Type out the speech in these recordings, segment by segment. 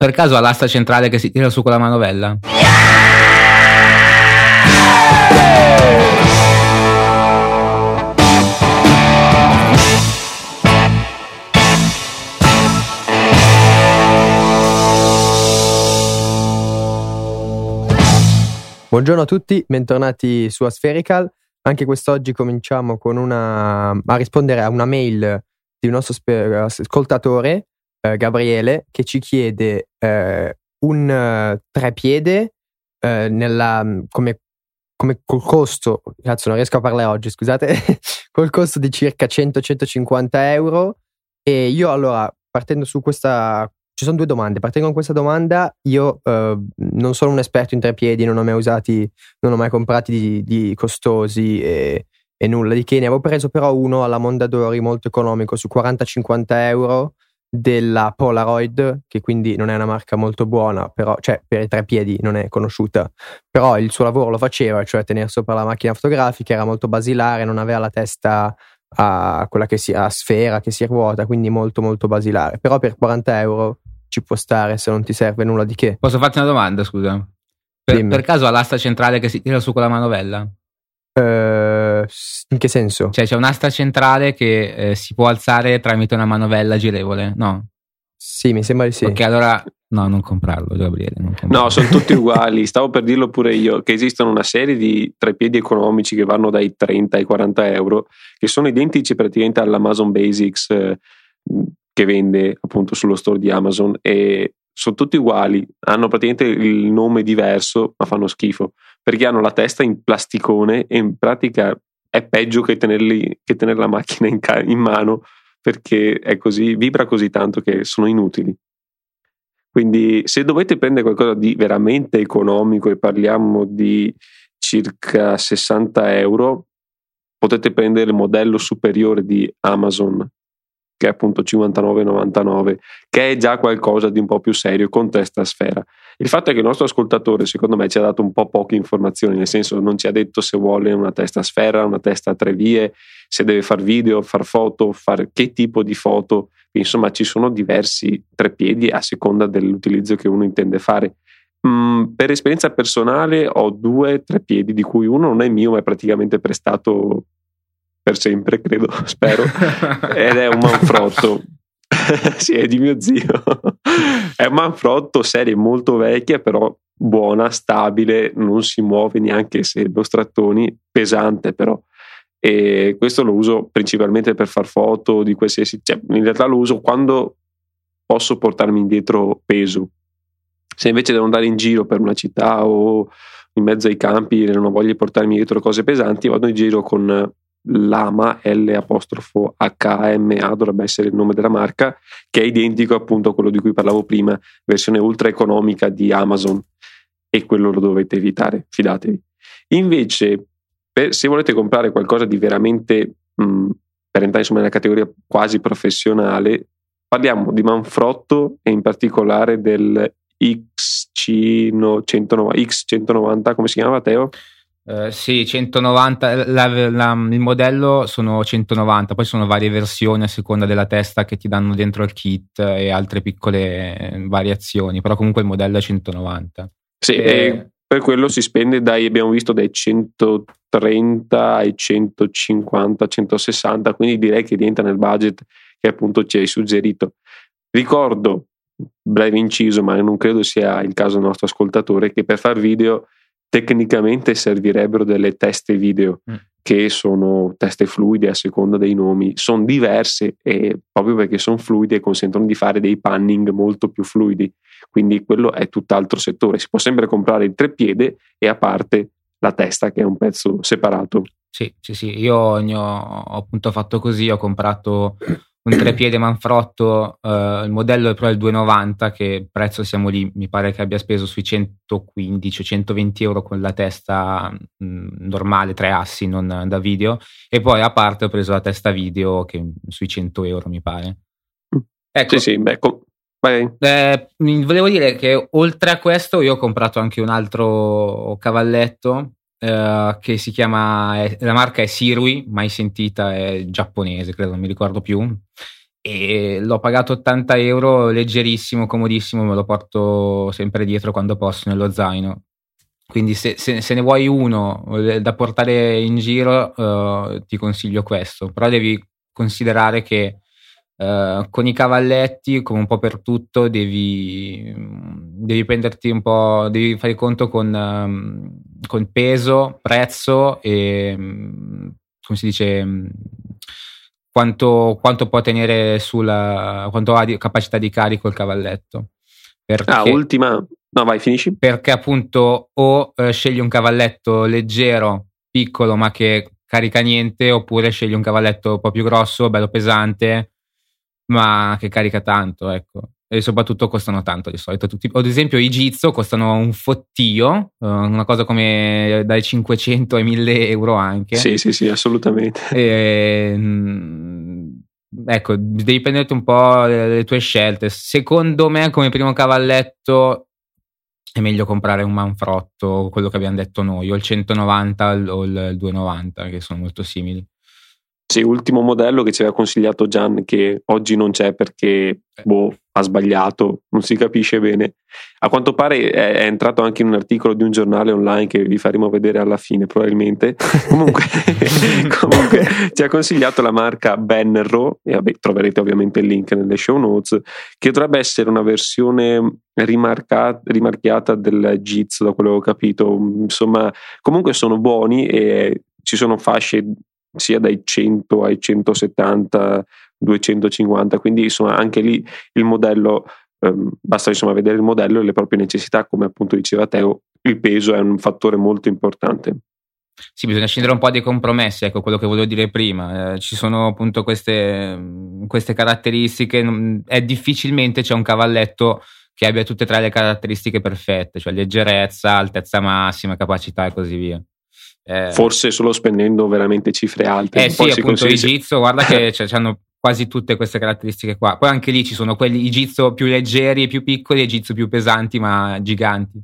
Per caso ha l'asta centrale che si tira su con la manovella? Buongiorno a tutti, bentornati su Aspherical. Anche quest'oggi cominciamo una, a rispondere a una mail di un nostro ascoltatore, eh, Gabriele, che ci chiede eh, un uh, trepiede eh, nella, come, come col costo, cazzo non riesco a parlare oggi, scusate, col costo di circa 100-150 euro. E io allora, partendo su questa, ci sono due domande. Partendo con questa domanda, io eh, non sono un esperto in trepiedi, non ho mai usati, non ho mai comprati di, di costosi e, e, nulla di che. Ne avevo preso però uno alla Mondadori molto economico su 40-50 euro della Polaroid, che quindi non è una marca molto buona, però, cioè per i tre piedi non è conosciuta, però il suo lavoro lo faceva, cioè tenere sopra la macchina fotografica, era molto basilare, non aveva la testa a quella che si a sfera, che si ruota, quindi molto molto basilare, però per 40 euro ci può stare se non ti serve nulla di che. Posso farti una domanda, scusa? Per, per caso ha l'asta centrale che si tira su con la manovella? Uh, in che senso? Cioè c'è un'asta centrale che eh, si può alzare tramite una manovella girevole, no? Sì, mi sembra di sì. Ok, allora no, non comprarlo, Gabriele. Non comprarlo. No, sono tutti uguali. Stavo per dirlo pure io, che esistono una serie di treppiedi economici che vanno dai 30 ai 40 euro, che sono identici praticamente all'Amazon Basics eh, che vende appunto sullo store di Amazon e sono tutti uguali, hanno praticamente il nome diverso, ma fanno schifo perché hanno la testa in plasticone e in pratica è peggio che, tenerli, che tenere la macchina in, ca- in mano perché è così, vibra così tanto che sono inutili. Quindi se dovete prendere qualcosa di veramente economico e parliamo di circa 60 euro, potete prendere il modello superiore di Amazon che è appunto 59,99, che è già qualcosa di un po' più serio con testa sfera. Il fatto è che il nostro ascoltatore, secondo me, ci ha dato un po' poche informazioni, nel senso non ci ha detto se vuole una testa sfera, una testa a tre vie, se deve fare video, fare foto, fare che tipo di foto. Insomma, ci sono diversi treppiedi a seconda dell'utilizzo che uno intende fare. Mm, per esperienza personale ho due treppiedi, di cui uno non è mio, ma è praticamente prestato per sempre, credo, spero, ed è un manfrotto. sì, è di mio zio. è un manfrotto, serie molto vecchia, però buona, stabile, non si muove neanche se lo strattoni, pesante però. E questo lo uso principalmente per far foto di qualsiasi, cioè in realtà lo uso quando posso portarmi indietro peso. Se invece devo andare in giro per una città o in mezzo ai campi e non voglio portarmi dietro cose pesanti, vado in giro con Lama L apostrofo HMA dovrebbe essere il nome della marca che è identico appunto a quello di cui parlavo prima versione ultra economica di Amazon e quello lo dovete evitare fidatevi invece per, se volete comprare qualcosa di veramente mh, per entrare insomma nella categoria quasi professionale parliamo di Manfrotto e in particolare del X190, X190 come si chiama Teo? Uh, sì, 190, la, la, il modello sono 190, poi sono varie versioni a seconda della testa che ti danno dentro il kit e altre piccole eh, variazioni, però comunque il modello è 190. Sì, e... e per quello si spende dai, abbiamo visto, dai 130 ai 150, 160, quindi direi che rientra nel budget che appunto ci hai suggerito. Ricordo, breve inciso, ma non credo sia il caso del nostro ascoltatore, che per far video tecnicamente servirebbero delle teste video mm. che sono teste fluide a seconda dei nomi, sono diverse e proprio perché sono fluide consentono di fare dei panning molto più fluidi, quindi quello è tutt'altro settore, si può sempre comprare il treppiede e a parte la testa che è un pezzo separato. Sì, sì, sì, io ho, ho appunto fatto così, ho comprato un trepiede manfrotto, uh, il modello è però il 290 che prezzo siamo lì, mi pare che abbia speso sui 115 o 120 euro con la testa mh, mm, normale, tre assi, non da video, e poi a parte ho preso la testa video che sui 100 euro mi pare. Ecco, sì, sì, beh, com- eh, volevo dire che oltre a questo io ho comprato anche un altro cavalletto Uh, che si chiama, la marca è Sirui, mai sentita, è giapponese, credo, non mi ricordo più. e l'ho pagato 80 euro, leggerissimo, comodissimo, me lo porto sempre dietro quando posso nello zaino. Quindi se, se, se ne vuoi uno eh, da portare in giro, uh, ti consiglio questo, però devi considerare che uh, con i cavalletti, come un po' per tutto, devi, devi prenderti un po', devi fare conto con, um, con peso, prezzo e, come si dice quanto, quanto può tenere sulla quanto ha di, capacità di carico il cavalletto. Perché, ah, ultima. No, vai, finisci. Perché appunto o eh, scegli un cavalletto leggero, piccolo, ma che carica niente, oppure scegli un cavalletto un po' più grosso, bello pesante, ma che carica tanto, ecco e soprattutto costano tanto di solito. Tutti, ad esempio i Jitsu costano un fottio, uh, una cosa come dai 500 ai 1000 euro anche. Sì, sì, sì, assolutamente. E, mm, ecco, devi prenderti un po' le, tue scelte. Secondo me come primo cavalletto è meglio comprare un Manfrotto, quello che abbiamo detto noi, o il 190 o il 290, che sono molto simili. Sì, ultimo modello che ci aveva consigliato Gian, che oggi non c'è perché boh, ha sbagliato, non si capisce bene. A quanto pare è, è, entrato anche in un articolo di un giornale online che vi faremo vedere alla fine, probabilmente. comunque, comunque, ci ha consigliato la marca Benro, e vabbè, troverete ovviamente il link nelle show notes, che dovrebbe essere una versione rimarcata del Jitsu, da quello che ho capito. Insomma, comunque sono buoni e ci sono fasce sia dai 100 ai 170, 250, quindi insomma anche lì il modello, ehm, basta insomma vedere il modello e le proprie necessità, come appunto diceva Teo, il peso è un fattore molto importante. Sì, bisogna scendere un po' dei compromessi, ecco quello che volevo dire prima. Eh, ci sono appunto queste, queste caratteristiche, è difficilmente c'è un cavalletto che abbia tutte e tre le caratteristiche perfette, cioè leggerezza, altezza massima, capacità e così via. Eh, Forse solo spendendo veramente cifre alte. Eh sì, appunto i Jitsu, guarda che cioè, hanno quasi tutte queste caratteristiche qua. Poi anche lì ci sono quelli i Jitsu più leggeri e più piccoli e Jitsu più pesanti ma giganti.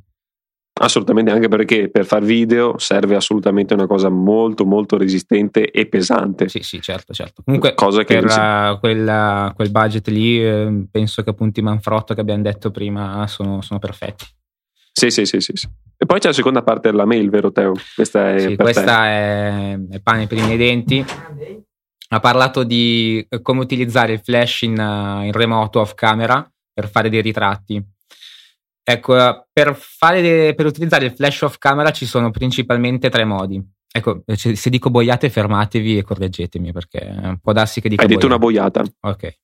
Assolutamente, anche perché per far video serve assolutamente una cosa molto molto resistente e pesante. Sì, sì, certo, certo. Comunque cosa che per uh, quella, quel budget lì eh, penso che appunto i Manfrotto che abbiamo detto prima sono, sono perfetti. Sì, sì, sì, sì, sì. E poi c'è la seconda parte della mail, vero Teo? Questa è, sì, questa è, pane per i miei denti. Ha parlato di come utilizzare il flash in, in remoto off camera per fare dei ritratti. Ecco, per, fare, per utilizzare il flash off camera ci sono principalmente tre modi. Ecco, se dico boiate fermatevi e correggetemi perché può darsi che dica Hai detto boiata. una boiata. Ok.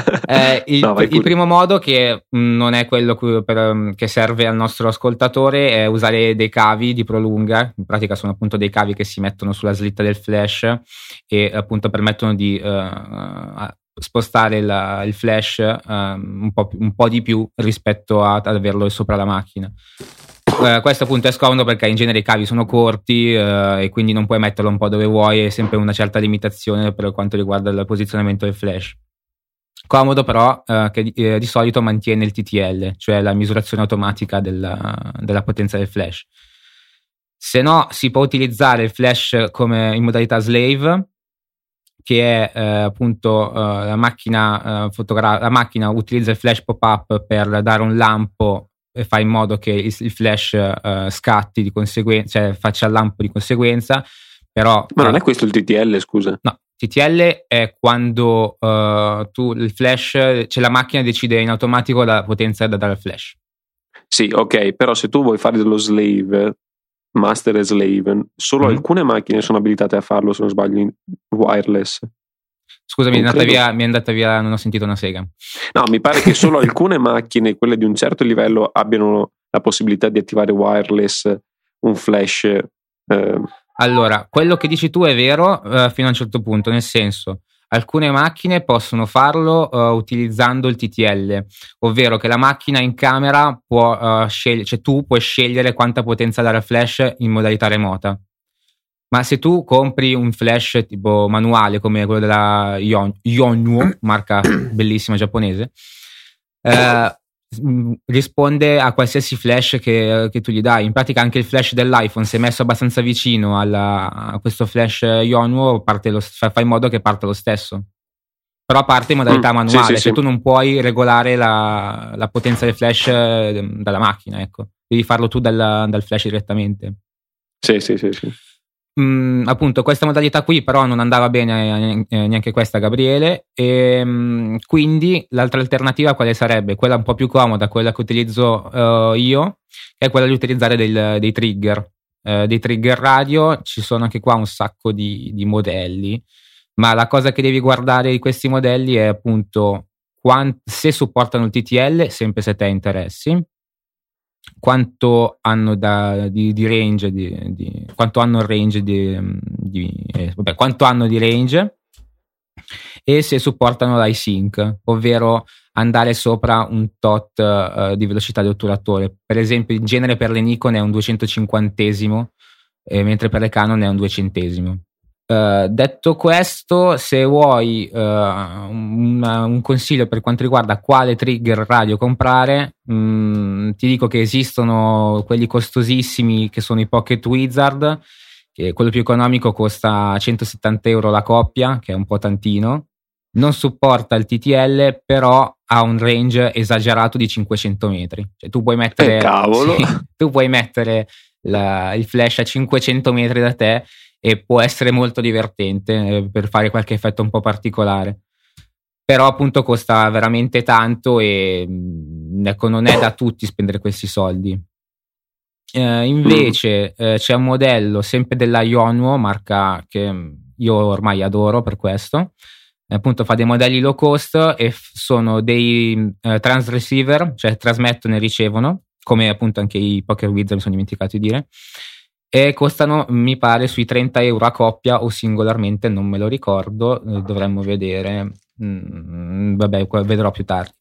eh, il, no, il, primo modo che mm, non è quello per, mm, che serve al nostro ascoltatore è usare dei cavi di prolunga, in pratica sono appunto dei cavi che si mettono sulla slitta del flash e appunto permettono di uh, spostare la, il flash uh, un, po', un, po', di più rispetto a, ad averlo sopra la macchina. Uh, questo appunto è scomodo perché in genere i cavi sono corti uh, e quindi non puoi metterlo un po' dove vuoi, è sempre una certa limitazione per quanto riguarda il posizionamento del flash. Comodo però uh, che di, di, solito mantiene il TTL, cioè la misurazione automatica della, della potenza del flash. Se no si può utilizzare il flash come in modalità slave, che è eh, appunto eh, la macchina eh, fotogra- la macchina utilizza il flash pop-up per dare un lampo e fa in modo che il, il flash uh, scatti di conseguenza, cioè faccia il lampo di conseguenza. Però, Ma non è questo il TTL, scusa? No, TTL è quando uh, tu il flash, cioè la macchina decide in automatico la potenza da dare al flash. Sì, ok, però se tu vuoi fare dello slave, master e slave, solo mm-hmm. alcune macchine sono abilitate a farlo, se non sbaglio, wireless. Scusami, mi è, andata via, mi è andata via, non ho sentito una sega. No, mi pare che solo alcune macchine, quelle di un certo livello, abbiano la possibilità di attivare wireless, un flash. Eh. Allora, quello che dici tu è vero eh, fino a un certo punto, nel senso, alcune macchine possono farlo uh, utilizzando il TTL, ovvero che la macchina in camera può uh, scegliere, cioè tu puoi scegliere quanta potenza dare al flash in modalità remota. Ma se tu compri un flash tipo manuale come quello della Yon- Yonwoo, marca bellissima giapponese, eh, risponde a qualsiasi flash che, che, tu gli dai. In pratica anche il flash dell'iPhone, se messo abbastanza vicino alla, a questo flash Ionuo, parte lo, fa in modo che parta lo stesso. Però parte in modalità mm, manuale, sì, sì, cioè sì. tu non puoi regolare la, la, potenza del flash eh, dalla macchina, ecco. Devi farlo tu dal, dal flash direttamente. Sì, sì, sì. sì. Mm, appunto questa modalità qui però non andava bene eh, neanche questa Gabriele e mm, quindi l'altra alternativa quale sarebbe? Quella un po' più comoda, quella che utilizzo uh, io, è quella di utilizzare del, dei trigger, uh, dei trigger radio, ci sono anche qua un sacco di, di, modelli, ma la cosa che devi guardare di questi modelli è appunto quant- se supportano il TTL, sempre se te interessi, quanto hanno da, di, di, range, di, di, quanto hanno range di, eh, vabbè, quanto hanno di range e se supportano l'iSync, ovvero andare sopra un tot uh, di velocità di otturatore. Per esempio, in genere per le Nikon è un 250 eh, mentre per le Canon è un 200 Uh, detto questo, se vuoi uh, un, un, consiglio per quanto riguarda quale trigger radio comprare, mh, mm, ti dico che esistono quelli costosissimi che sono i Pocket Wizard, che quello più economico costa 170 euro la coppia, che è un po' tantino. Non supporta il TTL, però ha un range esagerato di 500 metri. Cioè, tu puoi mettere, eh, sì, tu puoi mettere la, il flash a 500 metri da te e può essere molto divertente eh, per fare qualche effetto un po' particolare. Però appunto costa veramente tanto e mm, ecco, non è da tutti spendere questi soldi. Eh, invece eh, c'è un modello sempre della Ionuo, marca che io ormai adoro per questo. Appunto fa dei modelli low cost e f- sono dei eh, transreceiver, cioè trasmettono e ricevono, come appunto anche i Poker Wizard mi sono dimenticato di dire e costano mi pare sui 30 euro a coppia o singolarmente non me lo ricordo eh, dovremmo vedere. Mm, vabbè vedrò più tardi.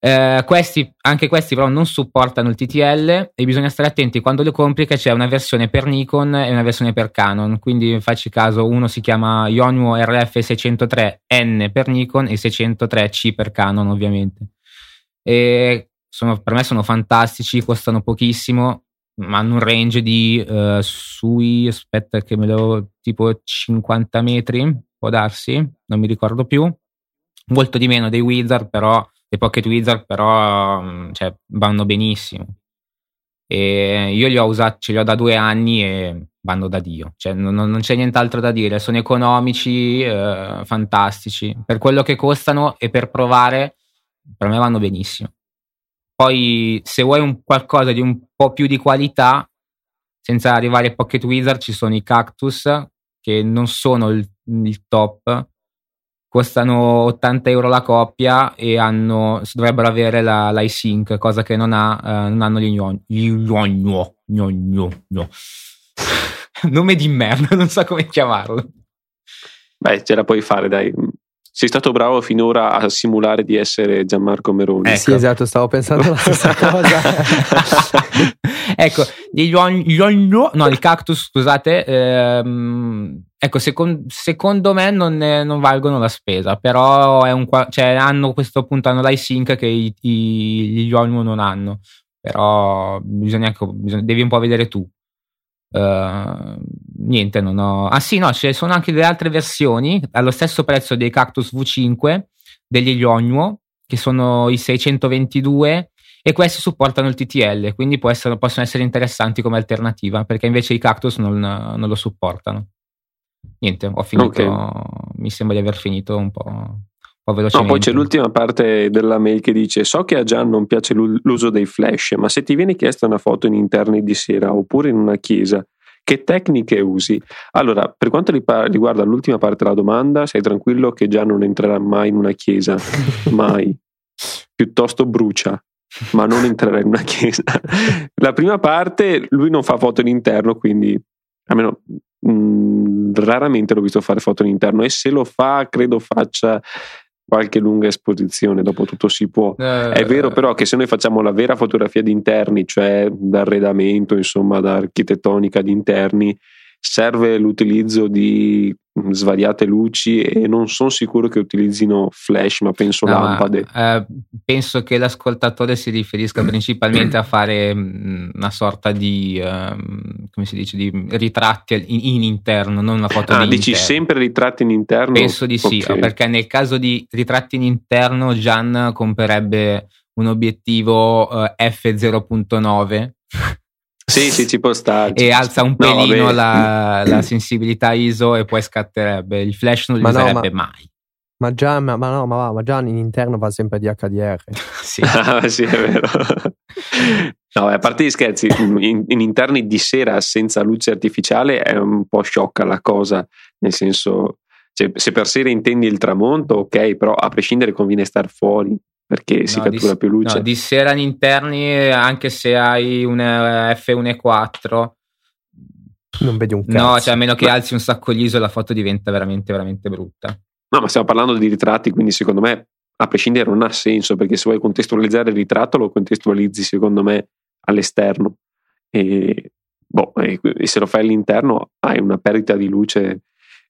Eh, questi, anche questi però non supportano il TTL e bisogna stare attenti quando lo compri che c'è una versione per Nikon e una versione per Canon. Quindi facci caso uno si chiama Yonwoo RF603N per Nikon e 603C per Canon ovviamente. E sono, per me sono fantastici costano pochissimo hanno un range di uh, sui, aspetta che me lo, tipo 50 metri, può darsi, non mi ricordo più, molto di meno dei Wizard, però, dei Pocket Wizard, però um, cioè, vanno benissimo. E io li ho usati, ce li ho da due anni e vanno da Dio, cioè, non, non c'è nient'altro da dire, sono economici, eh, fantastici, per quello che costano e per provare, per me vanno benissimo. Poi, se vuoi un qualcosa di un po' più di qualità, senza arrivare ai Pocket Wizard, ci sono i Cactus, che non sono il, il top, costano 80 euro la coppia e hanno, dovrebbero avere la, l'iSync, cosa che non, ha, eh, non hanno gli gnogno. Nome di merda, non so come chiamarlo. Beh, ce la puoi fare, dai sei stato bravo finora a simulare di essere Gianmarco Meroni. Ecco. Sì, esatto, stavo pensando la stessa cosa. ecco, gli no, il cactus, scusate, ehm, ecco, secondo, secondo me non, ne, non, valgono la spesa, però è un, cioè, hanno questo punto, hanno l'iSync che i, i, gli Yolmu non hanno, però bisogna, ecco, bisogna, devi un po' vedere tu. Uh, niente, non ho. Ah, sì, no, ci sono anche delle altre versioni allo stesso prezzo dei Cactus V5 degli Yonnuo, che sono i 622 e questi supportano il TTL, quindi essere, possono essere interessanti come alternativa, perché invece i Cactus non, non lo supportano. Niente, ho finito. Okay. Mi sembra di aver finito un po'. No, poi c'è l'ultima parte della mail che dice: So che a Gian non piace l'uso dei flash, ma se ti viene chiesta una foto in interni di sera oppure in una chiesa, che tecniche usi? Allora, per quanto riguarda l'ultima parte della domanda, sei tranquillo che Gian non entrerà mai in una chiesa, mai. Piuttosto brucia, ma non entrerà in una chiesa. La prima parte, lui non fa foto in interno, quindi almeno mh, mm, raramente l'ho visto fare foto in interno e se lo fa, credo faccia qualche lunga esposizione, dopo tutto si può. Eh, è vero però che se noi facciamo la vera fotografia di interni, cioè d'arredamento, insomma, da architettonica di interni, serve l'utilizzo di svariate luci e non sono sicuro che utilizzino flash, ma penso no, lampade. Eh, penso che l'ascoltatore si riferisca principalmente a fare mh, una sorta di, um, come si dice, di ritratti in, in interno, non una foto ah, di dici interno. sempre ritratti in interno? Penso di sì, okay. perché nel caso di ritratti in interno Gian comprerebbe un obiettivo uh, f0.9 sì, sì, ci può stare. E alza un pelino no, la, la, sensibilità ISO e poi scatterebbe. Il flash non li ma userebbe no, ma, mai. Ma già, ma, ma no, ma, ma, già in interno va sempre di HDR. sì. ah, sì, è vero. no, a parte gli scherzi, in, in, interni di sera senza luce artificiale è un po' sciocca la cosa, nel senso, cioè, se per sera intendi il tramonto, ok, però a prescindere conviene star fuori perché si no, cattura di, più luce. No, di sera in interni, anche se hai un F1.4, non vedi un cazzo. No, cioè a meno che alzi un sacco l'ISO la foto diventa veramente, veramente brutta. No, ma stiamo parlando di ritratti, quindi secondo me a prescindere non ha senso, perché se vuoi contestualizzare il ritratto lo contestualizzi secondo me all'esterno. E, boh, e, e se lo fai all'interno hai una perdita di luce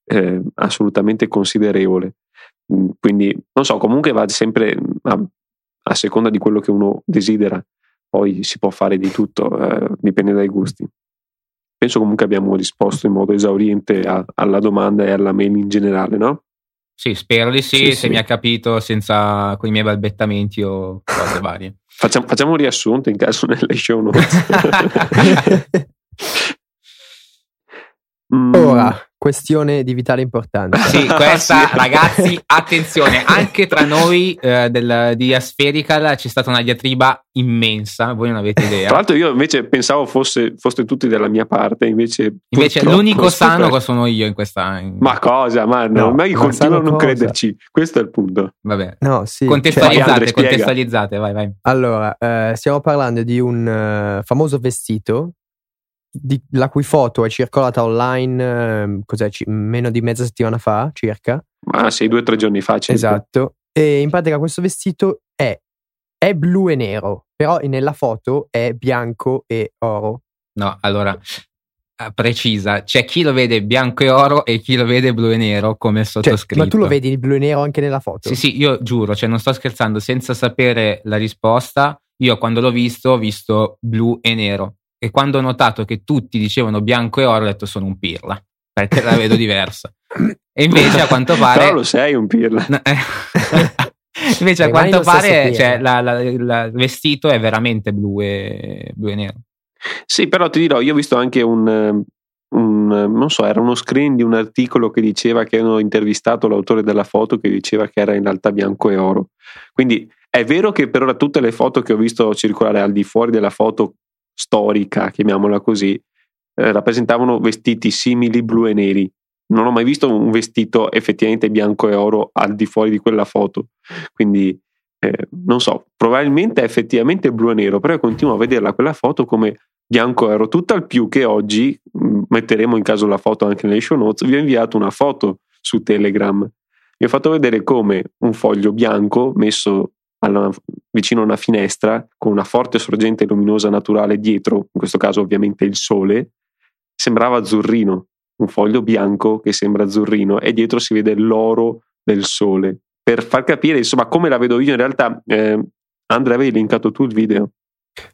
eh, assolutamente considerevole. Mm, quindi non so, comunque va sempre a, a, seconda di quello che uno desidera, poi si può fare di tutto, eh, dipende dai gusti. Penso comunque abbiamo risposto in modo esauriente a, alla domanda e alla mail in generale, no? Sì, spero di sì, sì se sì. mi ha capito senza con i miei balbettamenti o cose varie. Facciamo, facciamo un riassunto in caso nelle show notes. mm. Ora, questione di vitale importanza. Sì, questa sì. ragazzi, attenzione, anche tra noi eh, del, di Aspherical c'è stata una diatriba immensa, voi non avete idea. Tra l'altro io invece pensavo fosse, foste tutti della mia parte, invece... Invece l'unico sano che sono io in questa... In... Ma cosa? Ma no, ma io continuo a non cosa? crederci, questo è il punto. Vabbè, no, sì, contestualizzate, cioè, contestualizzate, vai vai. Allora, eh, stiamo parlando di un uh, famoso vestito di, la cui foto è circolata online eh, cos'è, c- meno di mezza settimana fa circa. Ah sì, due o tre giorni fa. Circa. Esatto. E in pratica questo vestito è, è blu e nero, però nella foto è bianco e oro. No, allora, eh, precisa, c'è chi lo vede bianco e oro e chi lo vede blu e nero come sottoscritto. Cioè, ma tu lo vedi il blu e nero anche nella foto? Sì, sì, io giuro, cioè non sto scherzando, senza sapere la risposta, io quando l'ho visto ho visto blu e nero e quando ho notato che tutti dicevano bianco e oro ho detto sono un pirla. Perché la vedo diversa. E invece a quanto pare però lo sei un pirla. Eh. invece a quanto pare cioè, la, la, la, il vestito è veramente blu e, blu e nero. Sì però ti dirò io ho visto anche un, un, non so, era uno screen di un articolo che diceva che hanno intervistato l'autore della foto che diceva che era in realtà bianco e oro. Quindi è vero che per ora tutte le foto che ho visto circolare al di fuori della foto storica, chiamiamola così, eh, rappresentavano vestiti simili blu e neri. Non ho mai visto un vestito effettivamente bianco e oro al di fuori di quella foto. Quindi eh, non so, probabilmente è effettivamente blu e nero, però io continuo a vederla quella foto come bianco e oro, tutt'al più che oggi, mh, metteremo in caso la foto anche nelle show notes, vi ho inviato una foto su Telegram. Vi ho fatto vedere come un foglio bianco messo alla, vicino a una finestra con una forte sorgente luminosa naturale dietro, in questo caso ovviamente il sole, sembrava azzurrino, un foglio bianco che sembra azzurrino e dietro si vede l'oro del sole. Per far capire insomma come la vedo io in realtà, eh, Andrea avevi linkato tu il video?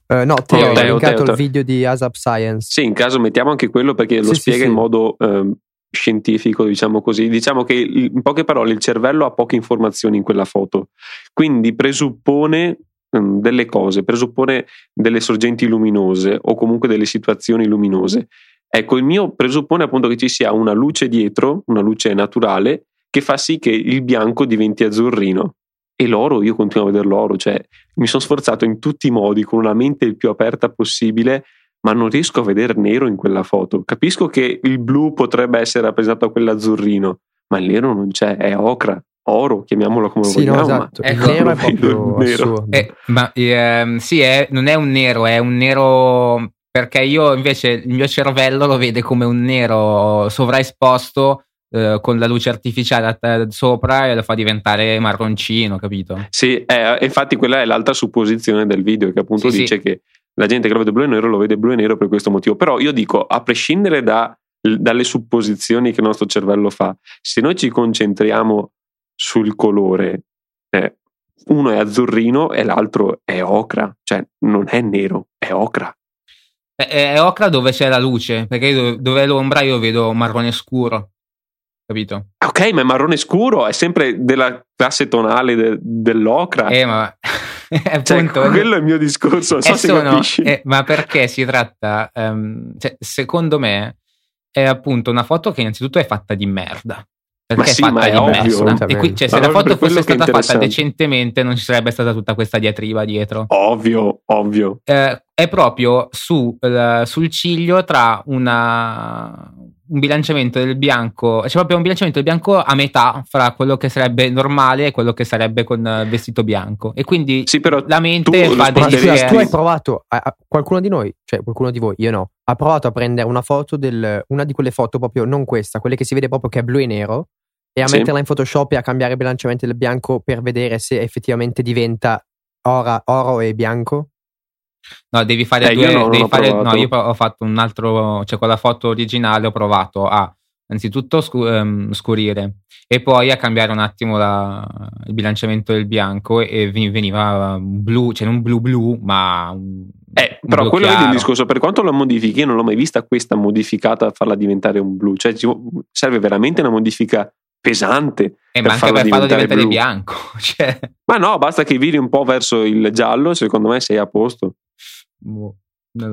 Uh, no, ti ho linkato il video di ASAP Science. Sì, in caso mettiamo anche quello perché lo sì, spiega sì, in sì. modo eh, scientifico, diciamo così. Diciamo che in poche parole il cervello ha poche informazioni in quella foto, quindi presuppone um, delle cose, presuppone delle sorgenti luminose o comunque delle situazioni luminose. Ecco, il mio presuppone appunto che ci sia una luce dietro, una luce naturale, che fa sì che il bianco diventi azzurrino. E l'oro, io continuo a vedere l'oro, cioè mi sono sforzato in tutti i modi, con una mente il più aperta possibile, ma non riesco a vedere nero in quella foto. Capisco che il blu potrebbe essere rappresentato da quell'azzurrino, ma il nero non c'è, è ocra, oro, chiamiamolo come sì, vogliamo. No, esatto. Ma il nero è proprio nero. Eh, ma ehm, sì, è, non è un nero, è un nero perché io invece il mio cervello lo vede come un nero sovraesposto eh, con la luce artificiale sopra e lo fa diventare marroncino, capito? Sì, eh, infatti quella è l'altra supposizione del video che appunto sì, dice sì. che la gente che lo vede blu e nero lo vede blu e nero per questo motivo. Però io dico, a prescindere da dalle supposizioni che il nostro cervello fa. Se noi ci concentriamo sul colore, eh, uno è azzurrino e l'altro è ocra, cioè non è nero, è ocra. È, è ocra dove c'è la luce, perché dove, dove è l'ombra io vedo marrone scuro, capito? Ok, ma il marrone scuro è sempre della classe tonale de, dell'ocra. Eh, ma cioè, appunto, quello è il mio discorso, so se sono, capisci. Eh, ma perché si tratta, um, cioè, secondo me, è appunto una foto che innanzitutto è fatta di merda. Perché ma sì, è fatta ma è di ovvio, merda. E qui, cioè, se la foto fosse stata fatta decentemente, non ci sarebbe stata tutta questa diatriba dietro. Ovvio, ovvio. Eh, è proprio su, uh, sul ciglio tra una, un bilanciamento del bianco, c'è proprio un bilanciamento del bianco a metà fra quello che sarebbe normale e quello che sarebbe con il vestito bianco. E quindi sì, però la mente fa degli scusa, tu hai provato, a, a, qualcuno di noi, cioè qualcuno di voi, io no, ha provato a prendere una foto del, una di quelle foto proprio, non questa, quelle che si vede proprio che è blu e nero, e a sì. metterla in Photoshop e a cambiare il bilanciamento del bianco per vedere se effettivamente diventa ora, oro e bianco? No, devi fare eh, due. Io devi fare, no, io ho fatto un altro. Cioè, con la foto originale ho provato a innanzitutto scu- um, scurire e poi a cambiare un attimo la, il bilanciamento del bianco e veniva blu, cioè non blu blu, ma un, eh, però quello è il discorso, per quanto la modifichi, io non l'ho mai vista questa modificata a farla diventare un blu, cioè serve veramente una modifica pesante. Eh, ma anche per farlo diventare blu. bianco. Cioè. Ma no, basta che viri un po' verso il giallo, secondo me sei a posto. Boh,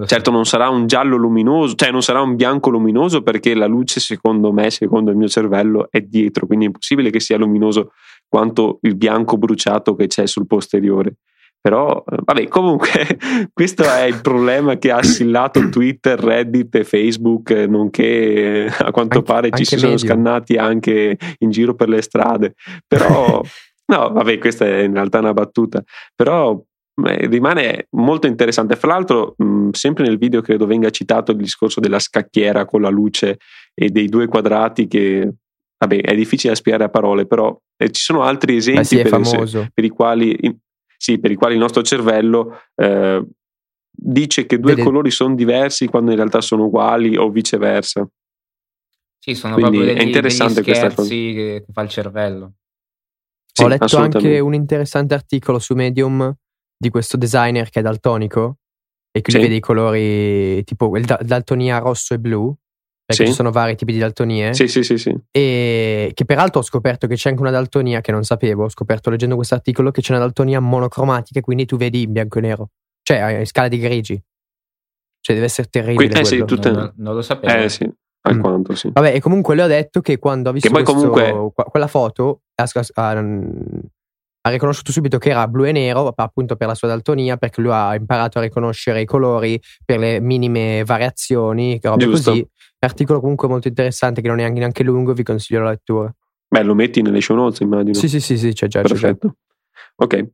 certo non sarà un giallo luminoso, cioè non sarà un bianco luminoso perché la luce secondo me, secondo il mio cervello, è dietro, quindi è impossibile che sia luminoso quanto il bianco bruciato che c'è sul posteriore. Però, eh, vabbè, comunque, questo è il problema che ha assillato Twitter, Reddit e Facebook, nonché a quanto anche, pare ci si sono scannati anche in giro per le strade. Però, no, vabbè, questa è in realtà una battuta. Però rimane molto interessante. Fra l'altro, mh, sempre nel video credo venga citato il discorso della scacchiera con la luce e dei due quadrati che vabbè, è difficile da spiegare a parole, però eh, ci sono altri esempi sì, per, per, i quali, in, sì, per, i quali, il nostro cervello eh, dice che due Vede. colori sono diversi quando in realtà sono uguali o viceversa. Sì, sono Quindi proprio degli, è interessante degli scherzi che fa il cervello. Ho letto anche un interessante articolo su Medium di questo designer che è daltonico e quindi sì. vede i colori tipo il daltonia rosso e blu perché sì. ci sono vari tipi di daltonie sì, sì, sì, sì. e che peraltro ho scoperto che c'è anche una daltonia che non sapevo ho scoperto leggendo questo articolo che c'è una daltonia monocromatica quindi tu vedi in bianco e nero cioè a scala di grigi cioè deve essere terribile Que- eh, sì, tutte... non, non, lo sapevo eh sì alquanto mm. sì vabbè e comunque le ho detto che quando ha visto questo, comunque... quella foto ha, ha, ha riconosciuto subito che era blu e nero appunto per la sua daltonia perché lui ha imparato a riconoscere i colori per le minime variazioni Giusto. così articolo comunque molto interessante che non è neanche lungo vi consiglio la lettura beh lo metti nelle show notes immagino sì sì sì, sì c'è già perfetto c'è già. ok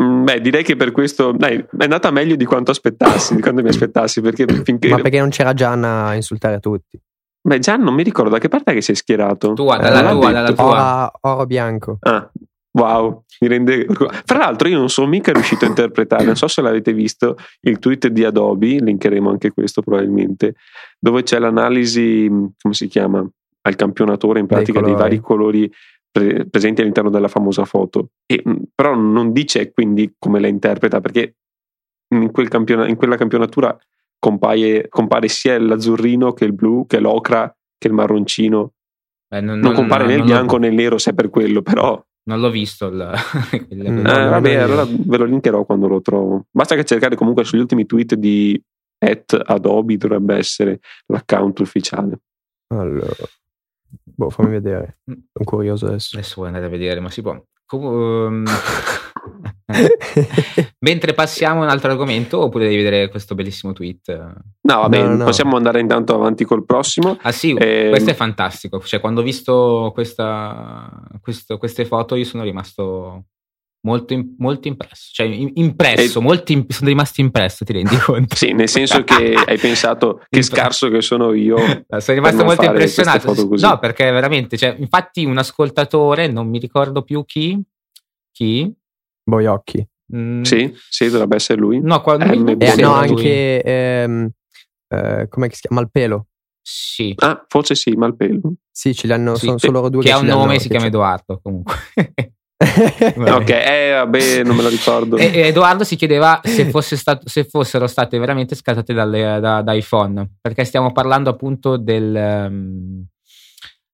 mm, Beh, direi che per questo dai, è andata meglio di quanto aspettassi, di quanto mi aspettassi. Perché finché... Ma perché non c'era Gianna a insultare a tutti? Beh, Gian non mi ricordo da che parte che sei schierato. Tua, dalla eh, tua, dalla tua. Oro, oro bianco. Ah, Wow, mi rende. Fra l'altro, io non sono mica riuscito a interpretare, non so se l'avete visto, il tweet di Adobe, linkeremo anche questo probabilmente, dove c'è l'analisi, come si chiama? Al campionatore in pratica dei, dei vari colori pre- presenti all'interno della famosa foto. E, però non dice quindi come la interpreta, perché in, quel campiona- in quella campionatura compare, compare sia l'azzurrino che il blu, che l'ocra, che il marroncino. Eh, non, non, compare né il bianco né il nero, se è per quello, però non l'ho visto. Il, il, mm. eh, vabbè, allora ve lo linkerò quando lo trovo. Basta che cercare comunque sugli ultimi tweet di at Adobe dovrebbe essere l'account ufficiale. Allora, boh, fammi vedere. Mm. Sono curioso adesso. Adesso vuoi andare a vedere, ma si può. Com- Mentre passiamo a un altro argomento, oppure devi vedere questo bellissimo tweet? No, vabbè, no, no. possiamo andare intanto avanti col prossimo. Ah, sì, eh, questo è fantastico. Cioè, quando ho visto questa, questo, queste foto, io sono rimasto molto, molto impresso. Cioè, impresso, e... molti sono rimasti impresso, ti rendi conto? Sì, nel senso che hai pensato che scarso che sono io. sono rimasto molto impressionato. No, perché veramente, cioè, infatti, un ascoltatore, non mi ricordo più chi, chi Boiocchi. Mm. Sì, sì, dovrebbe essere lui. No, quando eh, no anche ehm, eh, come si chiama? Malpelo. Sì. Ah, forse sì, Malpelo. Sì, ce li hanno, Sì, sono solo loro due che che ha un nome si chiama c'è. Edoardo comunque. Ok, eh, vabbè, non me lo ricordo. E- Edoardo si chiedeva se, fosse stato- se fossero state veramente scattate dalle- da, da iPhone, perché stiamo parlando appunto del, ehm,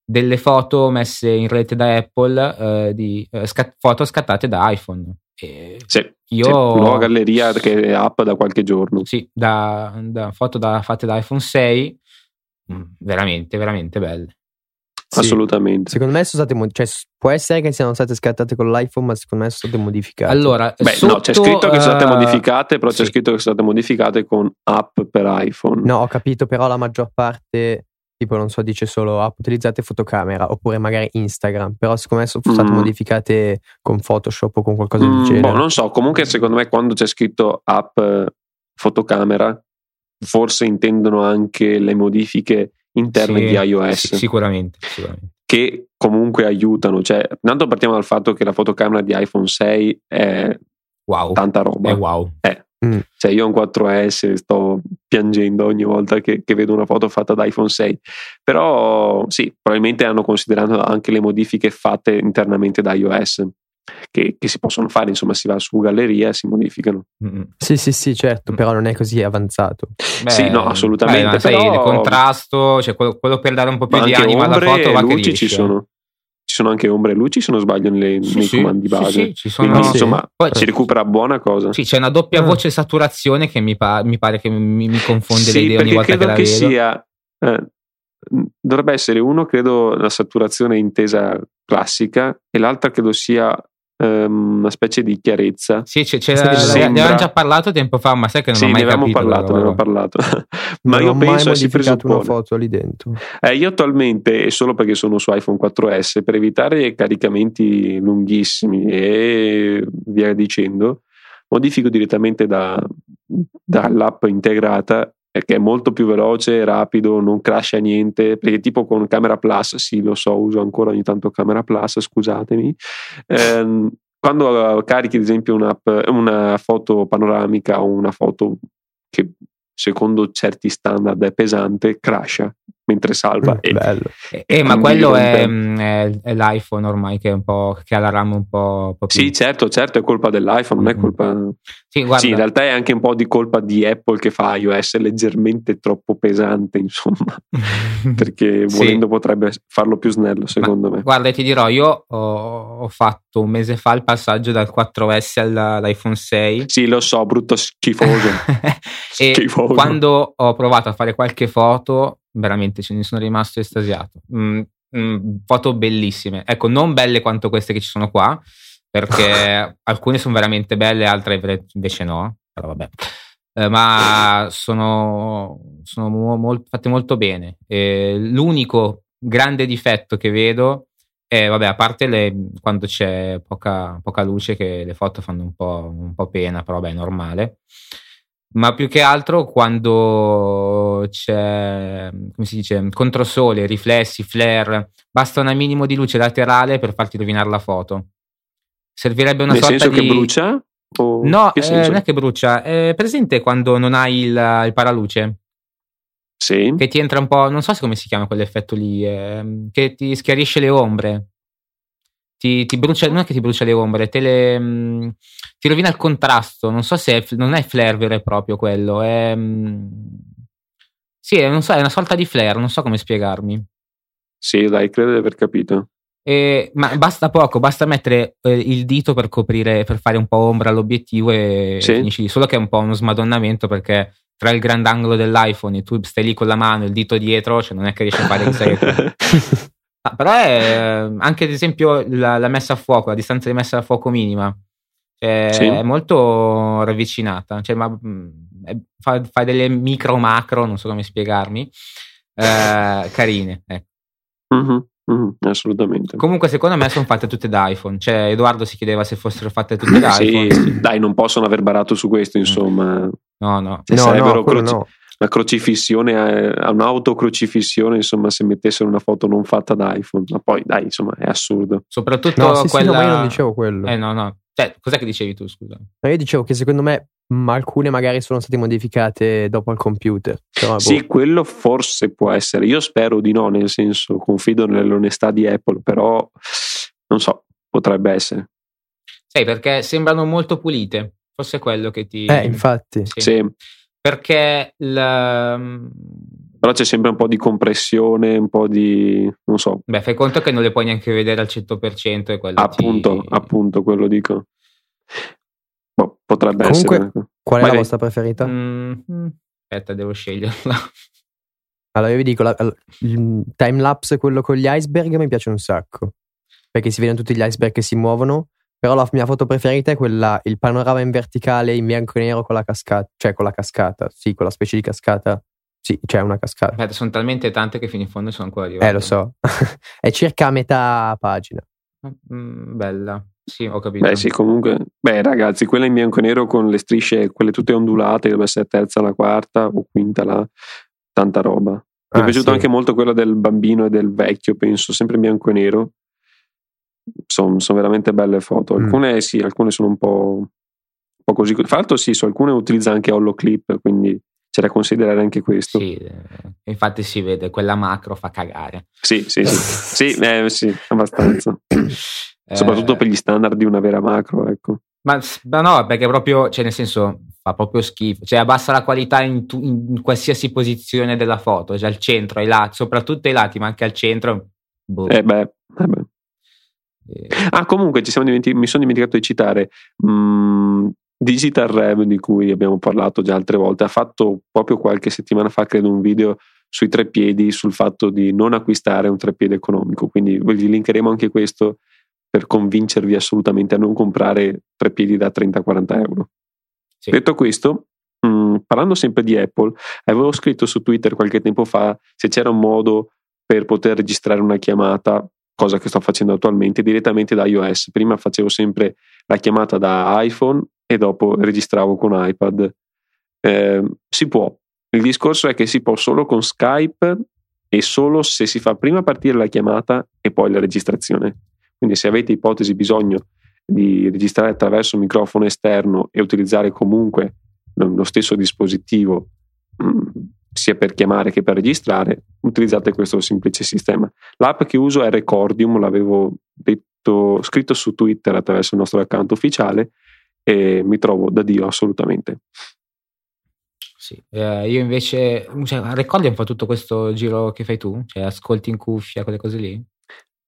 delle foto messe in rete da Apple, eh, di eh, scat- foto scattate da iPhone. E Sì, io, sì, nuova galleria che è up da qualche giorno. sì, da, da foto da- fatte da iPhone 6, mm, veramente, veramente belle. Sì. Assolutamente. Secondo me sono state cioè, può essere che siano state scattate con l'iPhone, ma secondo me sono state modificate. Allora, Beh, sotto, no, c'è scritto che sono state eh, modificate, però c'è sì. scritto che sono state modificate con app per iPhone. No, ho capito, però la maggior parte, tipo, non so, dice solo app utilizzate fotocamera oppure magari Instagram, però secondo me sono state Mm. modificate con Photoshop o con qualcosa Mm, del genere. boh, non so, comunque secondo me quando c'è scritto app eh, fotocamera, forse intendono anche le modifiche interne Sì, di iOS sì, sicuramente, sicuramente. che comunque aiutano. Cioè, intanto partiamo dal fatto che la fotocamera di iPhone 6 è Wow. tanta roba. È wow. Cioè, io ho un 4S, sto piangendo ogni volta che, che vedo una foto fatta da iPhone 6. Però sì, probabilmente hanno considerato anche le modifiche fatte internamente da iOS. Che, che si possono fare, insomma, si va su galleria e si modificano. Mm. Sì, sì, sì, certo, però non è così avanzato. Beh, Sì, no, assolutamente, beh, sai, però- il contrasto, cioè quello, quello per dare un po' più di anima alla foto e va che luci ci riesce. sono. Ci sono anche ombre e luci, se non sbaglio, nelle- Sì, nei sì, comandi base. sì, ci sono- Quindi, Sì. insomma, Poi- si recupera buona cosa. Sì, c'è una doppia Ah. voce saturazione che mi, pa- mi pare che mi, mi confonde Sì, le idee ogni perché volta che credo la che vedo. sia eh, dovrebbe essere uno credo la saturazione intesa classica e l'altra credo sia ehm, una specie di chiarezza Sì, c'è, c'è- Sembra- ne avevamo già parlato tempo fa, ma sai che non sì ho ne mai avevamo capito. parlato, ne avevamo parlato. ma non io ho mai penso e si modificato una foto lì dentro. Eh, io attualmente, e solo perché sono su iPhone 4S, per evitare caricamenti lunghissimi e via dicendo, modifico direttamente da- dall'app integrata che è molto più veloce, rapido, non crasha niente, perché tipo con Camera Plus, sì lo so, uso ancora ogni tanto Camera Plus, scusatemi, ehm, quando eh, carichi ad esempio un'app, una foto panoramica o una foto che secondo certi standard è pesante, crasha mentre salva. Mm, e bello. Eh, eh, ma quello è, mm, è- è l'iPhone ormai che è un po' che ha la RAM un po', un po' più. Sì, certo, certo, è colpa dell'iPhone, non è Mm. colpa. Sì, guarda, Sì, in realtà è anche un po' di colpa di Apple che fa iOS leggermente troppo pesante, insomma, perché Sì. volendo potrebbe farlo più snello, secondo me. Guarda, ti dirò, io ho, ho fatto un mese fa il passaggio dal 4S alla- all'iPhone 6. Sì, lo so, brutto schifoso. e Schifoso. quando ho provato a fare qualche foto, veramente ce ne sono rimasto estasiato. Mm, mm, foto bellissime. Ecco, non belle quanto queste che ci sono qua, perché alcune sono veramente belle, altre ve- invece no. Però vabbè. Eh, ma sono, sono mo- mol- fatte molto bene. E l'unico grande difetto che vedo è, vabbè, a parte le- quando c'è poca, poca luce, che le foto fanno un po', un po' pena, però vabbè, è normale ma più che altro quando c'è, come si dice, controsole, riflessi, flare, basta un minimo di luce laterale per farti rovinare la foto. Servirebbe una Nel sorta senso di... che brucia? O No, eh, non è che brucia, è presente quando non hai il, il paraluce, Sì. che ti entra un po', non so come si chiama quell'effetto lì, ehm, che ti schiarisce le ombre. Ti, ti brucia, non è che ti brucia le ombre, le, mm, ti rovina il contrasto. Non so se è, non è flare vero e proprio quello. È, mm, sì, è, non so, è una sorta di flare, non so come spiegarmi. Sì, dai, credo di aver capito. E- ma basta poco, basta mettere eh, il dito per coprire, per fare un po' ombra all'obiettivo e Sì. finisci lì. Solo che è un po' uno smadonnamento perché tra il grandangolo dell'iPhone e tu stai lì con la mano e il dito dietro, cioè non è che riesci a fare cosa. Ah, però è anche ad esempio la, la messa a fuoco, la distanza di messa a fuoco minima. Cioè, Sì. È molto ravvicinata, cioè, ma, mm, è- fa, fa delle micro macro, non so come spiegarmi, eh, carine. ecco. Mhm, mhm, assolutamente. Comunque, secondo me sono fatte tutte da iPhone. Cioè, Edoardo si chiedeva se fossero fatte tutte da Sì, iPhone. dai, non possono aver barato su questo, insomma. No, no. Se no, sarebbero no, quello croci- no. Una crocifissione, eh, un'autocrocifissione, insomma, se mettessero una foto non fatta da iPhone. Ma poi, dai, insomma, è assurdo. Soprattutto No, sì, sì, quella. no, ma io non dicevo quello. Eh, no, no. Cioè, cos'è che dicevi tu, scusa? No, io dicevo che secondo me ma alcune magari sono state modificate dopo al computer. Però, sì, boh. quello forse può essere. Io spero di no, nel senso, confido nell'onestà di Apple, però non so, potrebbe essere. Sì, perché sembrano molto pulite. Forse è quello che ti. Eh, infatti. Sì. sì. Perché la... Però c'è sempre un po' di compressione, un po' di. non so. Beh, fai conto che non le puoi neanche vedere al 100% e quello Appunto, ti... appunto, quello dico. Boh, potrebbe Comunque, essere. Qual è Magari... la vostra preferita? Mm, aspetta, devo sceglierla. Allora, io vi dico, la, il time lapse, quello con gli iceberg, mi piace un sacco. Perché si vedono tutti gli iceberg che si muovono. Però la mia foto preferita è quella, il panorama in verticale in bianco e nero con la cascata, cioè con la cascata, sì, con la specie di cascata. Sì, c'è una cascata. Aspetta, sono talmente tante che fino in fondo sono ancora arrivato. Eh, lo so. è circa a metà pagina. Mm, bella. Sì, ho capito. Beh, sì, comunque, beh, ragazzi, quella in bianco e nero con le strisce, quelle tutte ondulate, dove essere terza, la quarta o quinta, là, tanta roba. Mi ah, è piaciuto sì. anche molto quella del bambino e del vecchio, penso, sempre in bianco e nero. Sono, sono veramente belle foto. Mm. Alcune mm. sì, alcune sono un po', un po', così. Fra l'altro, sì, su alcune utilizza anche Hollow Clip, quindi c'è da considerare anche questo. Sì, eh, infatti si vede, quella macro fa cagare. Sì, sì, sì, sì, eh, sì abbastanza. Soprattutto eh, per gli standard di una vera macro, ecco. Ma, ma, no, perché proprio, cioè nel senso, fa proprio schifo. Cioè abbassa la qualità in, tu, in qualsiasi posizione della foto, cioè al centro, ai lati, soprattutto ai lati, ma anche al centro. Boh. Eh beh, eh beh. Eh. Ah, comunque dimenti- mi sono dimenticato di citare mm, Digital Rev di cui abbiamo parlato già altre volte. Ha fatto proprio qualche settimana fa, credo, un video sui tre piedi, sul fatto di non acquistare un treppiede economico. Quindi vi linkeremo anche questo per convincervi assolutamente a non comprare tre piedi da 30-40 euro. Sì. Detto questo, mh, mm, parlando sempre di Apple, avevo scritto su Twitter qualche tempo fa se c'era un modo per poter registrare una chiamata, cosa che sto facendo attualmente, direttamente da iOS. Prima facevo sempre la chiamata da iPhone e dopo registravo con iPad. Eh, si può. Il discorso è che si può solo con Skype e solo se si fa prima partire la chiamata e poi la registrazione. Quindi se avete ipotesi bisogno di registrare attraverso un microfono esterno e utilizzare comunque lo stesso dispositivo mm, sia per chiamare che per registrare, utilizzate questo semplice sistema. L'app che uso è Recordium, l'avevo detto, scritto su Twitter attraverso il nostro account ufficiale e mi trovo da Dio assolutamente. Sì, eh, io invece, cioè, Recordium fa tutto questo giro che fai tu? Cioè ascolti in cuffia, quelle cose lì?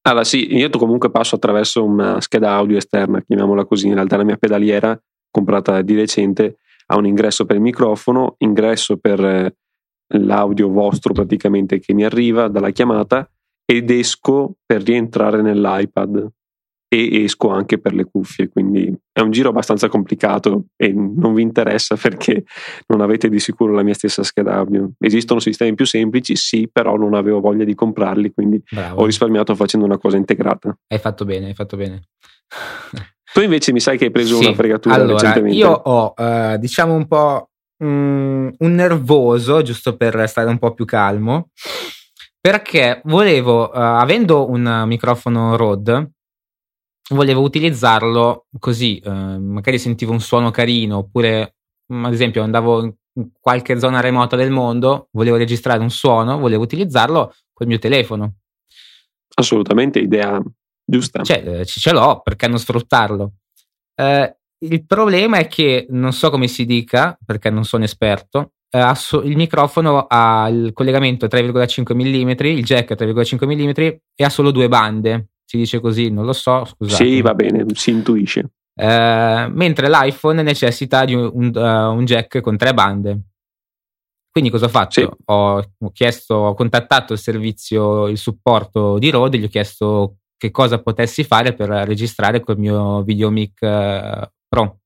Allora sì, io comunque passo attraverso una scheda audio esterna, chiamiamola così, in realtà la mia pedaliera comprata di recente ha un ingresso per il microfono, ingresso per eh, l'audio vostro praticamente che mi arriva dalla chiamata ed esco per rientrare nell'iPad e esco anche per le cuffie, quindi è un giro abbastanza complicato e non vi interessa perché non avete di sicuro la mia stessa scheda audio. Esistono sistemi più semplici, sì, però non avevo voglia di comprarli, quindi Bravo. ho risparmiato facendo una cosa integrata. Hai fatto bene, hai fatto bene. tu invece mi sai che hai preso sì, una fregatura allora, recentemente. Io ho, uh, diciamo un po' um, un nervoso, giusto per stare un po' più calmo, perché volevo, uh, avendo un microfono Rode, volevo utilizzarlo così, eh, magari sentivo un suono carino, oppure mm, ad esempio andavo in qualche zona remota del mondo, volevo registrare un suono, volevo utilizzarlo col mio telefono. Assolutamente, idea giusta. Cioè, eh, ce l'ho, perché non sfruttarlo? Eh, il problema è che non so come si dica, perché non sono esperto. Eh, il microfono ha il collegamento 3,5 mm, il jack 3,5 mm e ha solo due bande si dice così, non lo so, scusate. Sì, va bene, si intuisce. Eh, mentre l'iPhone necessita di un, un, uh, un, jack con tre bande. Quindi cosa ho fatto? Sì. Ho, ho, chiesto, ho contattato il servizio, il supporto di Rode, gli ho chiesto che cosa potessi fare per registrare col mio Videomic uh, Pro.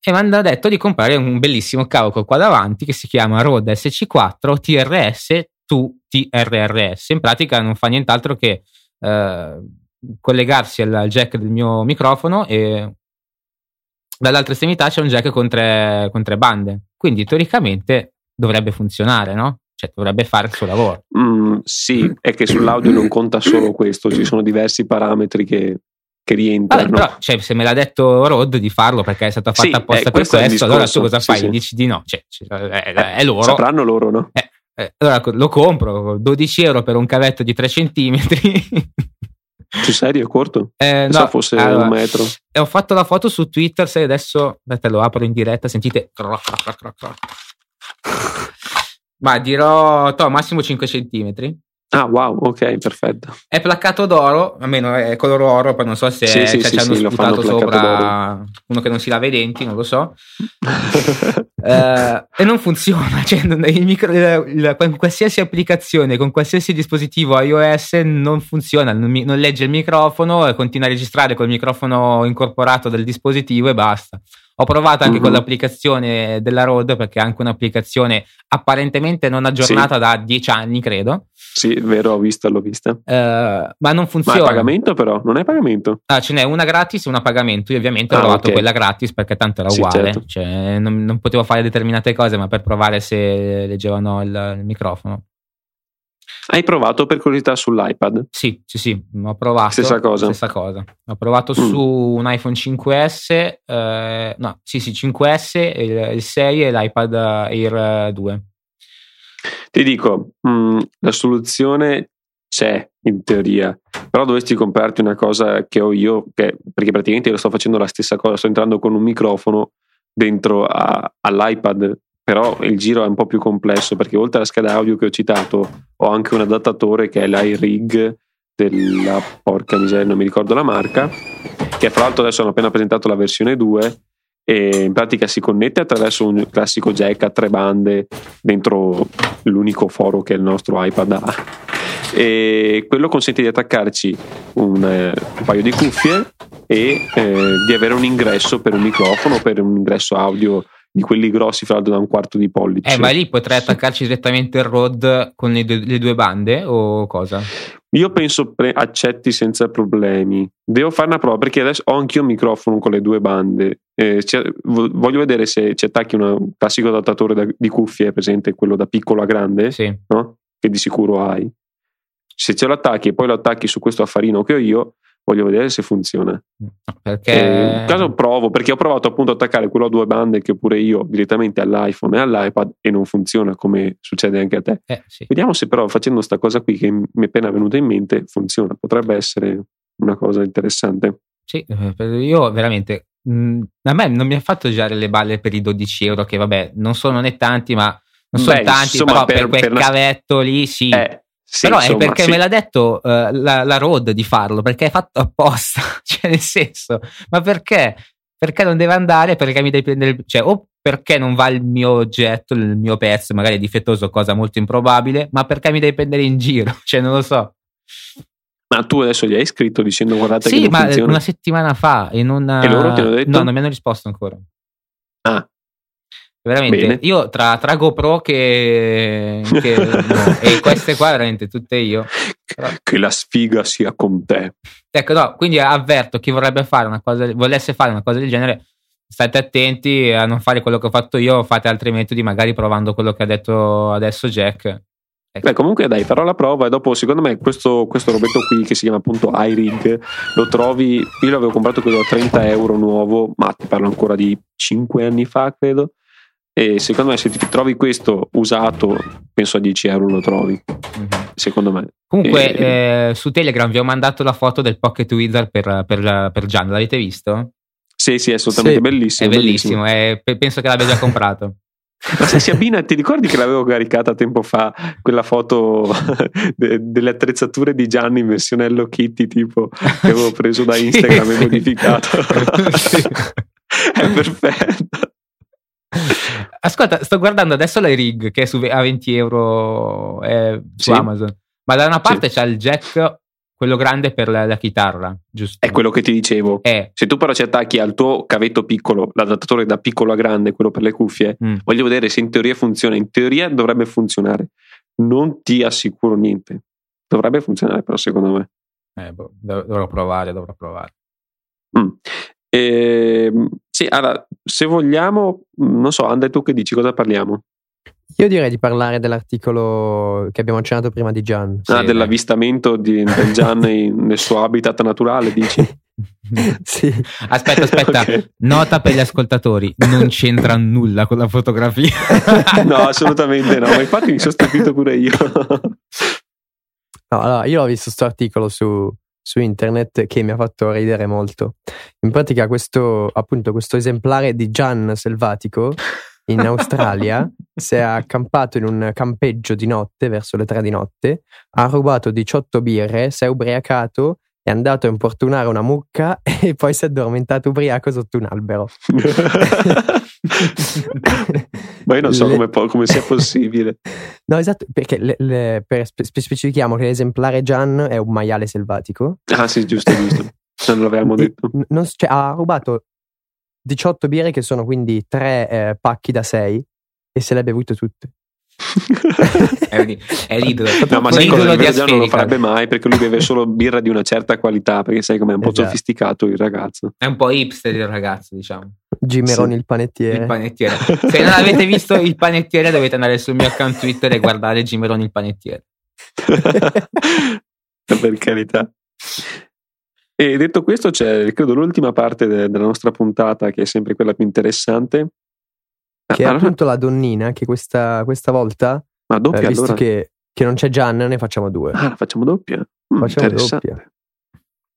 E mi hanno detto di comprare un bellissimo cavo qua davanti che si chiama Rode SC4 TRS 2 TRRS. In pratica non fa nient'altro che eh, collegarsi al, al, jack del mio microfono e dall'altra estremità c'è un jack con tre, con tre bande. Quindi teoricamente dovrebbe funzionare, no? Cioè dovrebbe fare il suo lavoro. Mm, sì, è che sull'audio non conta solo questo, ci sono diversi parametri che che rientra. Vabbè, però, cioè, se me l'ha detto Rod di farlo perché è stata fatta Sì, apposta eh, per questo questo, allora tu cosa Sì, fai? sì. Dici di no, cioè, cioè, è, è loro. Sapranno loro, no? Eh, eh, allora lo compro 12 euro per un cavetto di 3 centimetri. Sul serio, è corto? Eh, no, fosse allora, un metro. e ho fatto la foto su Twitter. Se adesso aspetta, lo apro in diretta, sentite. Ma dirò to, massimo 5 centimetri. Ah, wow, ok, perfetto. È placcato d'oro, almeno è color oro, poi non so se Sì, sì, se sì, ci hanno sputato sopra uno che non si lava i denti, non lo so. Eh, e non funziona, cioè il micro- il- il- con qualsiasi applicazione, con qualsiasi dispositivo iOS non funziona, non, non legge il microfono e continua a registrare col microfono incorporato del dispositivo e basta. Ho provato anche Mhm. con l'applicazione della Rode perché è anche un'applicazione apparentemente non aggiornata da 10 anni, credo, sì, vero, ho visto, l'ho vista. eh, ma non Ma funziona. è pagamento però? Non è pagamento? Ah, ce n'è una gratis e una pagamento. Io ovviamente ho Ah, provato ok. quella gratis perché tanto era Sì, uguale. certo. Cioè, non, non potevo fare determinate cose, ma per provare se leggevano il, il microfono. Hai provato per curiosità sull'iPad? Sì, sì, sì, ho provato. Stessa cosa. Stessa cosa. Ho provato Mm. su un iPhone 5S, eh, no, sì, sì, 5S, il, il 6 e l'iPad Air 2. Ti dico, mh, la soluzione c'è in teoria, però dovresti comprarti una cosa che ho io, che- perché praticamente io sto facendo la stessa cosa, sto entrando con un microfono dentro a- all'iPad, però il giro è un po' più complesso perché oltre alla scheda audio che ho citato ho anche un adattatore che è l'iRig della porca miseria, non mi ricordo la marca, che fra l'altro adesso hanno appena presentato la versione 2 e in pratica si connette attraverso un classico jack a tre bande dentro l'unico foro che il nostro iPad ha. E quello consente di attaccarci un, eh, un paio di cuffie e eh, di avere un ingresso per un microfono per un ingresso audio di quelli grossi fra l'altro da un quarto di pollice Eh, ma lì potrei attaccarci direttamente il Rode con le due, le due bande o cosa? io penso pre- accetti senza problemi devo fare una prova perché adesso ho anch'io un microfono con le due bande Eh, voglio vedere se ci attacchi una- un classico adattatore da- di cuffie presente quello da piccolo a grande Sì. no? che di sicuro hai. Se ce lo attacchi e poi lo attacchi su questo affarino che ho io, voglio vedere se funziona. No, Perché Eh, in caso provo, perché ho provato appunto a attaccare quello a due bande che pure io direttamente all'iPhone e all'iPad e non funziona come succede anche a te. Eh, sì. Vediamo se però facendo sta cosa qui che mi è appena venuta in mente funziona. Potrebbe essere una cosa interessante. Sì, eh, io veramente. mh, a me non mi ha fatto girare le balle per i 12 euro, che vabbè, non sono né tanti, ma non sono Beh, tanti, insomma, però per- per, quel per cavetto lì sì. Eh, sì, però insomma, è perché sì. me l'ha detto eh, la, la Road di farlo, perché è fatto apposta, cioè nel senso, ma perché? Perché non deve andare? Perché mi devi prendere, cioè, o perché non va il mio oggetto, il mio pezzo, magari è difettoso, cosa molto improbabile, ma perché mi devi prendere in giro? Cioè, non lo so. Ma tu adesso gli hai scritto dicendo guardate che Sì, non ma funziona. una settimana fa e non. E loro ti hanno detto? No, non mi hanno risposto ancora. Ah, Veramente, Bene. io tra, tra GoPro che, che no, e queste qua, veramente tutte io. Però- che la sfiga sia con te. Ecco, no, quindi avverto chi vorrebbe fare una cosa, volesse fare una cosa del genere, state attenti a non fare quello che ho fatto io, fate altri metodi, magari provando quello che ha detto adesso Jack. Ecco. Beh, comunque dai, farò la prova e dopo secondo me questo, questo robetto qui che si chiama appunto iRig lo trovi, io l'avevo comprato credo a 30 euro nuovo, ma ti parlo ancora di 5 anni fa credo. E secondo me se ti trovi questo usato, penso a 10 euro lo trovi, Mhm. secondo me. Comunque, E- eh, su Telegram vi ho mandato la foto del Pocket Wizard per, per, per Gian, l'avete visto? Sì, sì, è assolutamente Sì, bellissimo. È bellissimo, è- pe- penso che l'abbia già comprato. Ma se si abbina, ti ricordi che l'avevo caricata tempo fa quella foto de- delle attrezzature di Gianni in versione Hello Kitty, tipo che avevo preso da Sì, Instagram e sì. modificato? Sì. È perfetto. Ascolta, sto guardando adesso la rig che è su, a 20 euro eh, su Sì. Amazon, ma da una parte c'è il jack, quello grande per la, la chitarra, giusto? È quello che ti dicevo. Eh, Se tu però ci attacchi al tuo cavetto piccolo, l'adattatore da piccolo a grande, quello per le cuffie, mm. voglio vedere se in teoria funziona. In teoria dovrebbe funzionare. Non ti assicuro niente. Dovrebbe funzionare però secondo me. eh, boh, dov- dovrò provare, dovrò provare. Mm. Ehm, sì, allora, se vogliamo, non so, Andre, tu che dici? Cosa parliamo? Io direi di parlare dell'articolo che abbiamo accennato prima di Gian. Sì, ah, dai. dell'avvistamento di, del Gian nel suo habitat naturale, dici? sì. Aspetta, aspetta. Ok. Nota per gli ascoltatori: non c'entra nulla con la fotografia. No, assolutamente no, ma infatti mi sono stupito pure io. No, allora, io ho visto questo articolo su, su internet che mi ha fatto ridere molto. In pratica, questo, appunto, questo esemplare di Gian selvatico in Australia si è accampato in un campeggio di notte, verso le tre di notte, ha rubato 18 birre, si è ubriacato, è andato a importunare una mucca e poi si è addormentato ubriaco sotto un albero. ma io non so Le- come, come sia possibile. No, esatto, perché le- le- per spe- specifichiamo che l'esemplare Gian è un maiale selvatico. Ah sì, giusto, giusto. Non l'avevamo detto. non cioè, ha rubato 18 birre che sono quindi tre eh, pacchi da 6 e se le ha bevute tutte. è, lì- è l'idolo. No, ma Un sai cosa? idolo Il non lo farebbe mai perché lui beve solo birra di una certa qualità, perché sai com'è un po' Esatto. sofisticato il ragazzo. È un po' hipster il ragazzo, diciamo. Gimeroni Sì. il panettiere. Il panettiere. Se non avete visto il panettiere, dovete andare sul mio account Twitter e guardare Gimeroni il panettiere. per carità. E detto questo, c'è credo l'ultima parte de- della nostra puntata, che è sempre quella più interessante. Che è appunto la donnina che questa, questa volta, ma eh, doppia visto allora? che, che non c'è Gian, ne facciamo due. Ah, la facciamo doppia? Mm, Facciamo interessante. doppia.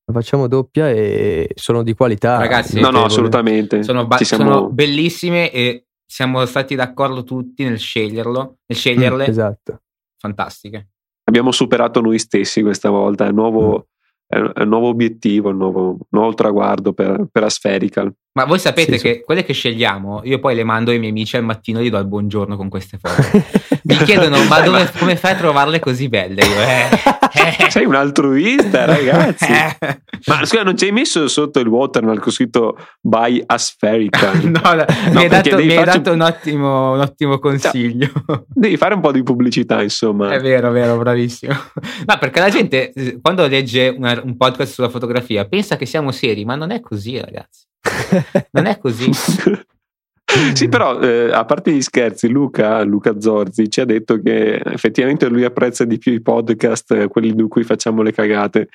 La facciamo doppia e sono di qualità. Ragazzi, No, no, assolutamente. Sono, ba- siamo- sono bellissime e siamo stati d'accordo tutti nel sceglierlo, nel sceglierle. Esatto. Fantastiche. Abbiamo superato noi stessi questa volta. È nuovo, un, è un nuovo obiettivo, un nuovo, un nuovo traguardo per, per Aspherical. Ma voi sapete Sì, che quelle che scegliamo, io poi le mando ai miei amici al mattino e gli do il buongiorno con queste foto. Mi chiedono, ma dove, come fai a trovarle così belle? Io, eh, Sei un altruista, ragazzi. eh. Ma scusa, non ci hai messo sotto il watermark scritto by Aspherical? No, no, mi, hai dato, mi hai dato un, ottimo, un ottimo consiglio. Devi fare un po' di pubblicità, insomma. È vero, vero, bravissimo. No, perché la gente eh, quando legge una- un podcast sulla fotografia pensa che siamo seri, ma non è così, ragazzi. Non è così. Sì, però eh, a parte gli scherzi, Luca, Luca Zorzi ci ha detto che effettivamente lui apprezza di più i podcast, eh, quelli in cui facciamo le cagate.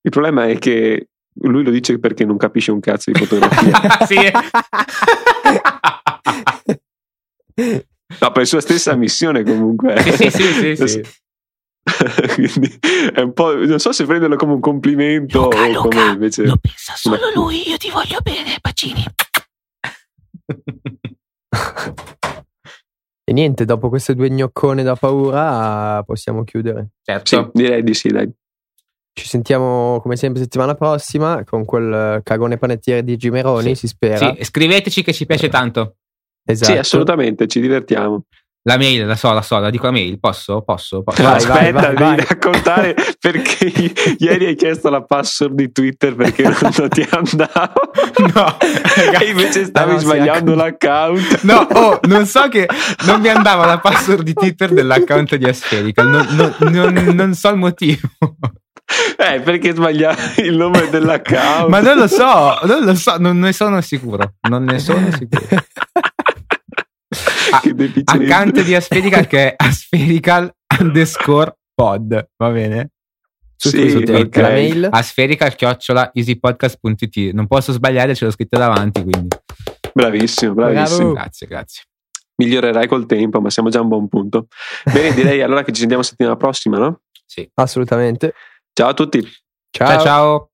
Il problema è che lui lo dice perché non capisce un cazzo di fotografia. sì. no, per sua stessa missione comunque. Sì, sì, sì, sì. Quindi è un po'. Non so se prenderlo come un complimento Luca, o Luca, come invece. Lo pensa solo lui, io ti voglio bene, bacini. E niente, dopo queste due gnoccone da paura possiamo chiudere. Certo. Sì, direi di sì, dai. Ci sentiamo come sempre settimana prossima con quel cagone panettiere di Gimeroni, Sì. si spera. Sì, scriveteci che ci piace tanto. Esatto. Sì, assolutamente, ci divertiamo. La mail, la so, la so, la dico la mail. Posso? Posso? Posso? Vai, Aspetta, vai, devi vai. raccontare perché ieri hai chiesto la password di Twitter perché non ti andava. No, ragazzi. e invece stavi no, sì, sbagliando ecco. l'account. No, oh, non so che non mi andava la password di Twitter dell'account di Aspherical. Non, non- non- non so il motivo. Eh, perché sbagliavi il nome dell'account? Ma non lo so, non lo so, non ne sono sicuro. Non ne sono sicuro. Ah, Che deficiente. Account di Aspherical che è aspherical underscore pod, va bene? Su Sì, Twitter, ok. la mail. Aspherical chiocciola easypodcast.it. Non posso sbagliare, ce l'ho scritto davanti, quindi Bravissimo, bravissimo. Bravo. grazie, grazie. Migliorerai col tempo, ma siamo già a un buon punto. Bene, direi allora che ci sentiamo settimana prossima, no? Sì. Assolutamente. Ciao a tutti. Ciao. ciao. ciao.